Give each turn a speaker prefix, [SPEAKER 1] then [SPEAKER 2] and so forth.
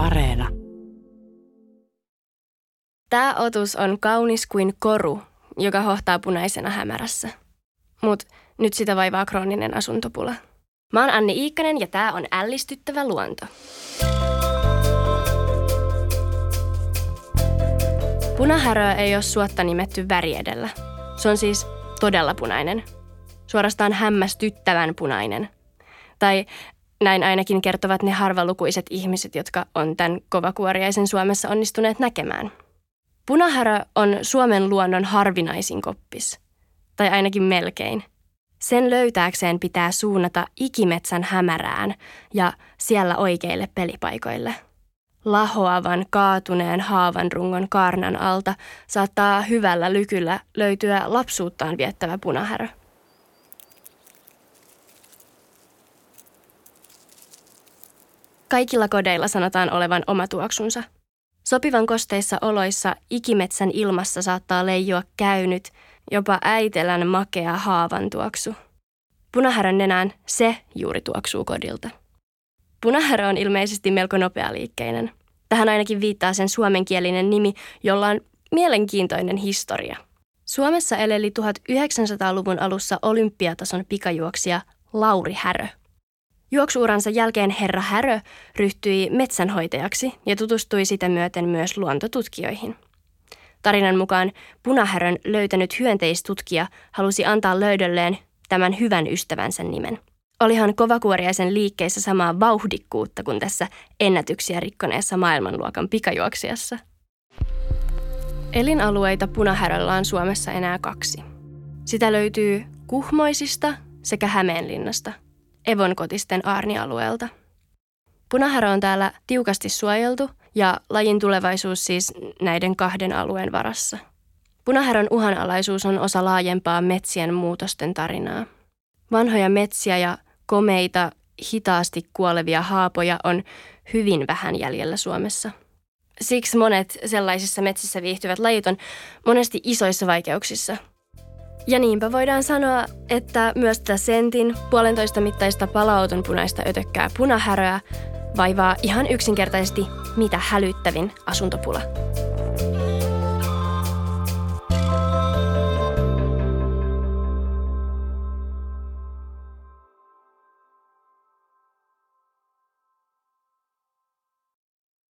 [SPEAKER 1] Areena.
[SPEAKER 2] Tämä otus on kaunis kuin koru, joka hohtaa punaisena hämärässä. Mut nyt sitä vaivaa krooninen asuntopula. Mä oon Anni Iikkanen ja tää on ällistyttävä luonto. Punahäröä ei ole suotta nimetty väri edellä. Se on siis todella punainen. Suorastaan hämmästyttävän punainen. Tai näin ainakin kertovat ne harvalukuiset ihmiset, jotka on tämän kovakuoriaisen Suomessa onnistuneet näkemään. Punahärö on Suomen luonnon harvinaisin koppis. Tai ainakin melkein. Sen löytääkseen pitää suunnata ikimetsän hämärään ja siellä oikeille pelipaikoille. Lahoavan, kaatuneen haavan rungon kaarnan alta saattaa hyvällä lykyllä löytyä lapsuuttaan viettävä punahärö. Kaikilla kodeilla sanotaan olevan oma tuoksunsa. Sopivan kosteissa oloissa ikimetsän ilmassa saattaa leijua käynyt, jopa äitelän makea haavan tuoksu. Punahärön nenään se juuri tuoksuu kodilta. Punahärö on ilmeisesti melko nopealiikkeinen. Tähän ainakin viittaa sen suomenkielinen nimi, jolla on mielenkiintoinen historia. Suomessa eleli 1900-luvun alussa olympiatason pikajuoksija Lauri Härö. Juoksuuransa jälkeen herra Härö ryhtyi metsänhoitajaksi ja tutustui sitä myöten myös luontotutkijoihin. Tarinan mukaan punahärön löytänyt hyönteistutkija halusi antaa löydölleen tämän hyvän ystävänsä nimen. Olihan kovakuoriaisen liikkeissä samaa vauhdikkuutta kuin tässä ennätyksiä rikkoneessa maailmanluokan pikajuoksijassa. Elinalueita punahäröllä on Suomessa enää kaksi. Sitä löytyy Kuhmoisista sekä Hämeenlinnasta – evonkotisten aarnialueelta. Punahärä on täällä tiukasti suojeltu ja lajin tulevaisuus siis näiden kahden alueen varassa. Punahärän uhanalaisuus on osa laajempaa metsien muutosten tarinaa. Vanhoja metsiä ja komeita, hitaasti kuolevia haapoja on hyvin vähän jäljellä Suomessa. Siksi monet sellaisissa metsissä viihtyvät lajit on monesti isoissa vaikeuksissa – ja niinpä voidaan sanoa, että myös tätä sentin puolentoista mittaista palauton punaista ötökkää punahäröä vaivaa ihan yksinkertaisesti mitä hälyttävin asuntopula.